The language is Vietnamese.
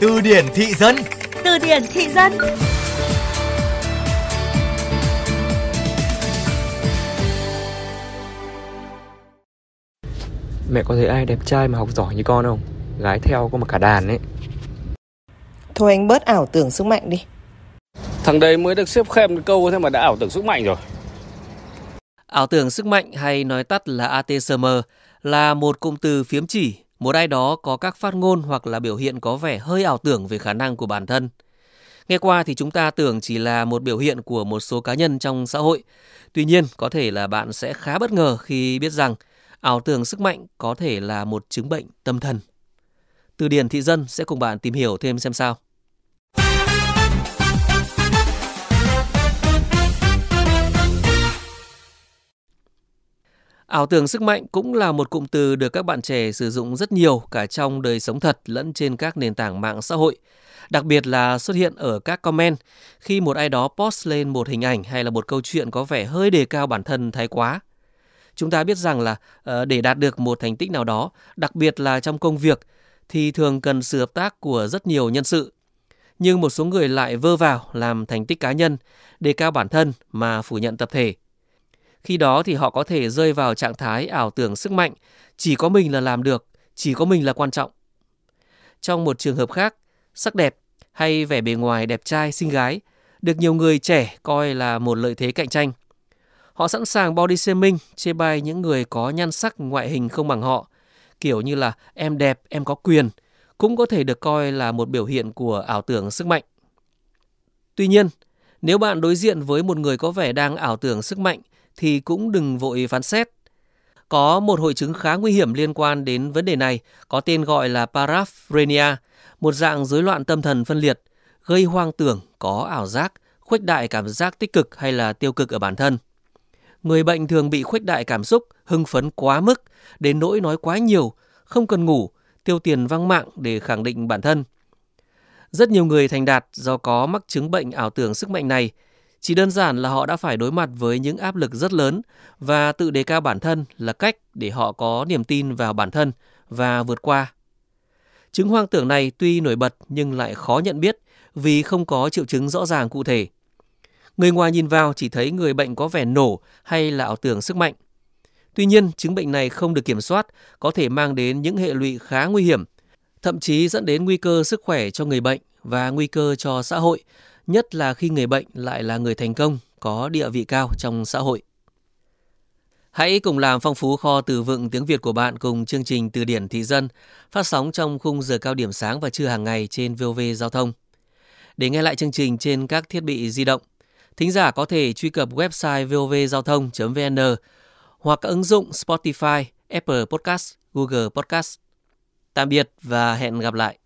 Từ điển thị dân. Từ điển thị dân. Mẹ có thấy ai đẹp trai mà học giỏi như con không? Gái theo có mà cả đàn ấy. Thôi anh bớt ảo tưởng sức mạnh đi. Thằng đấy mới được xếp khem câu thế mà đã ảo tưởng sức mạnh rồi. Ảo tưởng sức mạnh hay nói tắt là ATSM là một cụm từ phiếm chỉ một ai đó có các phát ngôn hoặc là biểu hiện có vẻ hơi ảo tưởng về khả năng của bản thân. Nghe qua thì chúng ta tưởng chỉ là một biểu hiện của một số cá nhân trong xã hội. Tuy nhiên, có thể là bạn sẽ khá bất ngờ khi biết rằng ảo tưởng sức mạnh có thể là một chứng bệnh tâm thần. Từ điển thị dân sẽ cùng bạn tìm hiểu thêm xem sao. Ảo tưởng sức mạnh cũng là một cụm từ được các bạn trẻ sử dụng rất nhiều cả trong đời sống thật lẫn trên các nền tảng mạng xã hội. Đặc biệt là xuất hiện ở các comment khi một ai đó post lên một hình ảnh hay là một câu chuyện có vẻ hơi đề cao bản thân thái quá. Chúng ta biết rằng là ờ, để đạt được một thành tích nào đó, đặc biệt là trong công việc thì thường cần sự hợp tác của rất nhiều nhân sự. Nhưng một số người lại vơ vào làm thành tích cá nhân, đề cao bản thân mà phủ nhận tập thể. Khi đó thì họ có thể rơi vào trạng thái ảo tưởng sức mạnh, chỉ có mình là làm được, chỉ có mình là quan trọng. Trong một trường hợp khác, sắc đẹp hay vẻ bề ngoài đẹp trai xinh gái được nhiều người trẻ coi là một lợi thế cạnh tranh. Họ sẵn sàng body shaming, chê bai những người có nhan sắc ngoại hình không bằng họ, kiểu như là em đẹp, em có quyền, cũng có thể được coi là một biểu hiện của ảo tưởng sức mạnh. Tuy nhiên, nếu bạn đối diện với một người có vẻ đang ảo tưởng sức mạnh thì cũng đừng vội phán xét. Có một hội chứng khá nguy hiểm liên quan đến vấn đề này có tên gọi là paraphrenia, một dạng rối loạn tâm thần phân liệt, gây hoang tưởng, có ảo giác, khuếch đại cảm giác tích cực hay là tiêu cực ở bản thân. Người bệnh thường bị khuếch đại cảm xúc, hưng phấn quá mức, đến nỗi nói quá nhiều, không cần ngủ, tiêu tiền văng mạng để khẳng định bản thân. Rất nhiều người thành đạt do có mắc chứng bệnh ảo tưởng sức mạnh này chỉ đơn giản là họ đã phải đối mặt với những áp lực rất lớn và tự đề cao bản thân là cách để họ có niềm tin vào bản thân và vượt qua. Chứng hoang tưởng này tuy nổi bật nhưng lại khó nhận biết vì không có triệu chứng rõ ràng cụ thể. Người ngoài nhìn vào chỉ thấy người bệnh có vẻ nổ hay là ảo tưởng sức mạnh. Tuy nhiên, chứng bệnh này không được kiểm soát có thể mang đến những hệ lụy khá nguy hiểm, thậm chí dẫn đến nguy cơ sức khỏe cho người bệnh và nguy cơ cho xã hội nhất là khi người bệnh lại là người thành công, có địa vị cao trong xã hội. Hãy cùng làm phong phú kho từ vựng tiếng Việt của bạn cùng chương trình Từ điển thị dân phát sóng trong khung giờ cao điểm sáng và trưa hàng ngày trên VOV Giao thông. Để nghe lại chương trình trên các thiết bị di động, thính giả có thể truy cập website vovgiao thông.vn hoặc ứng dụng Spotify, Apple Podcast, Google Podcast. Tạm biệt và hẹn gặp lại.